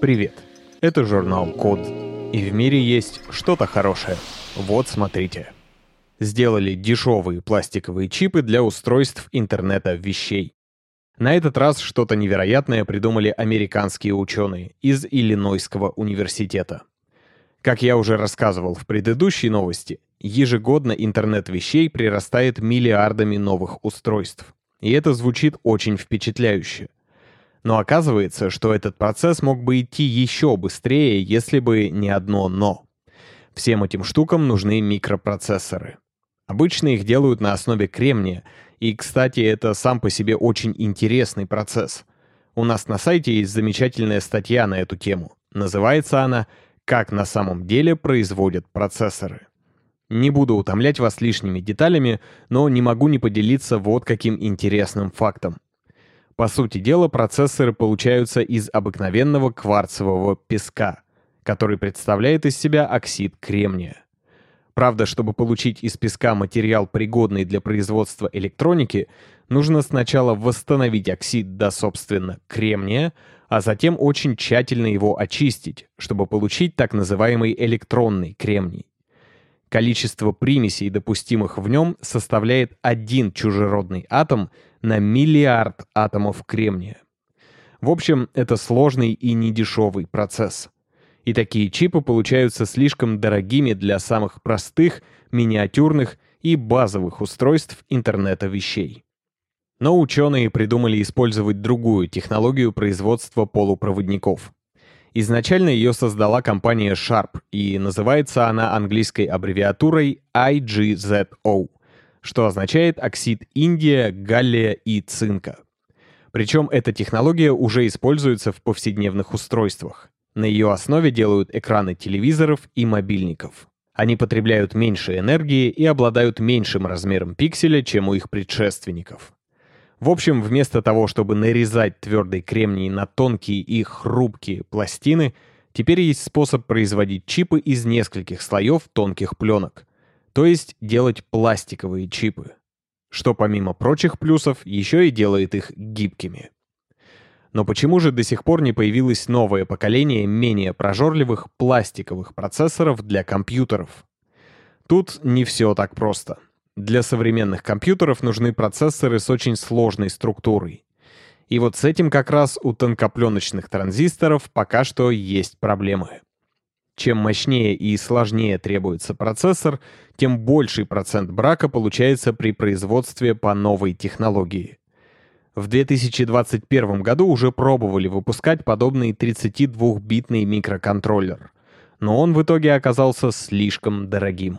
Привет, это журнал Код, и в мире есть что-то хорошее. Вот смотрите. Сделали дешевые пластиковые чипы для устройств интернета вещей. На этот раз что-то невероятное придумали американские ученые из Иллинойского университета. Как я уже рассказывал в предыдущей новости, ежегодно интернет вещей прирастает миллиардами новых устройств. И это звучит очень впечатляюще. Но оказывается, что этот процесс мог бы идти еще быстрее, если бы не одно «но». Всем этим штукам нужны микропроцессоры. Обычно их делают на основе кремния, и, кстати, это сам по себе очень интересный процесс. У нас на сайте есть замечательная статья на эту тему. Называется она «Как на самом деле производят процессоры». Не буду утомлять вас лишними деталями, но не могу не поделиться вот каким интересным фактом. По сути дела, процессоры получаются из обыкновенного кварцевого песка, который представляет из себя оксид кремния. Правда, чтобы получить из песка материал, пригодный для производства электроники, нужно сначала восстановить оксид до, собственно, кремния, а затем очень тщательно его очистить, чтобы получить так называемый электронный кремний. Количество примесей, допустимых в нем, составляет один чужеродный атом на миллиард атомов кремния. В общем, это сложный и недешевый процесс. И такие чипы получаются слишком дорогими для самых простых, миниатюрных и базовых устройств интернета вещей. Но ученые придумали использовать другую технологию производства полупроводников. Изначально ее создала компания Sharp, и называется она английской аббревиатурой IGZO, что означает оксид индия, галлия и цинка. Причем эта технология уже используется в повседневных устройствах. На ее основе делают экраны телевизоров и мобильников. Они потребляют меньше энергии и обладают меньшим размером пикселя, чем у их предшественников. В общем, вместо того, чтобы нарезать твердый кремний на тонкие и хрупкие пластины, теперь есть способ производить чипы из нескольких слоев тонких пленок. То есть делать пластиковые чипы. Что помимо прочих плюсов, еще и делает их гибкими. Но почему же до сих пор не появилось новое поколение менее прожорливых пластиковых процессоров для компьютеров? Тут не все так просто. Для современных компьютеров нужны процессоры с очень сложной структурой. И вот с этим как раз у тонкопленочных транзисторов пока что есть проблемы. Чем мощнее и сложнее требуется процессор, тем больший процент брака получается при производстве по новой технологии. В 2021 году уже пробовали выпускать подобный 32-битный микроконтроллер, но он в итоге оказался слишком дорогим.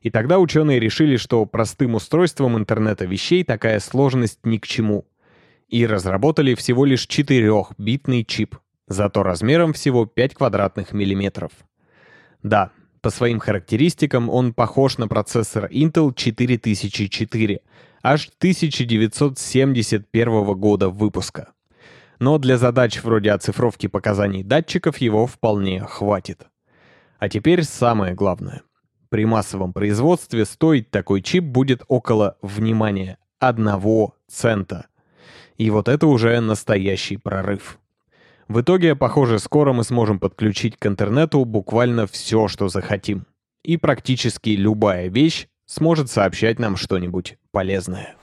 И тогда ученые решили, что простым устройствам интернета вещей такая сложность ни к чему. И разработали всего лишь 4-битный чип, зато размером всего 5 квадратных миллиметров. Да, по своим характеристикам он похож на процессор Intel 4004, аж 1971 года выпуска. Но для задач вроде оцифровки показаний датчиков его вполне хватит. А теперь самое главное. При массовом производстве стоить такой чип будет около, внимания, одного цента. И вот это уже настоящий прорыв. В итоге, похоже, скоро мы сможем подключить к интернету буквально все, что захотим. И практически любая вещь сможет сообщать нам что-нибудь полезное.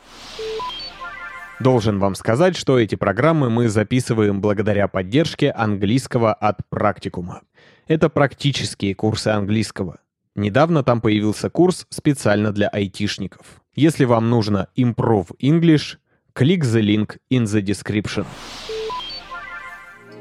Должен вам сказать, что эти программы мы записываем благодаря поддержке английского от практикума. Это практические курсы английского. Недавно там появился курс специально для айтишников. Если вам нужно Improve English, click the link in the description.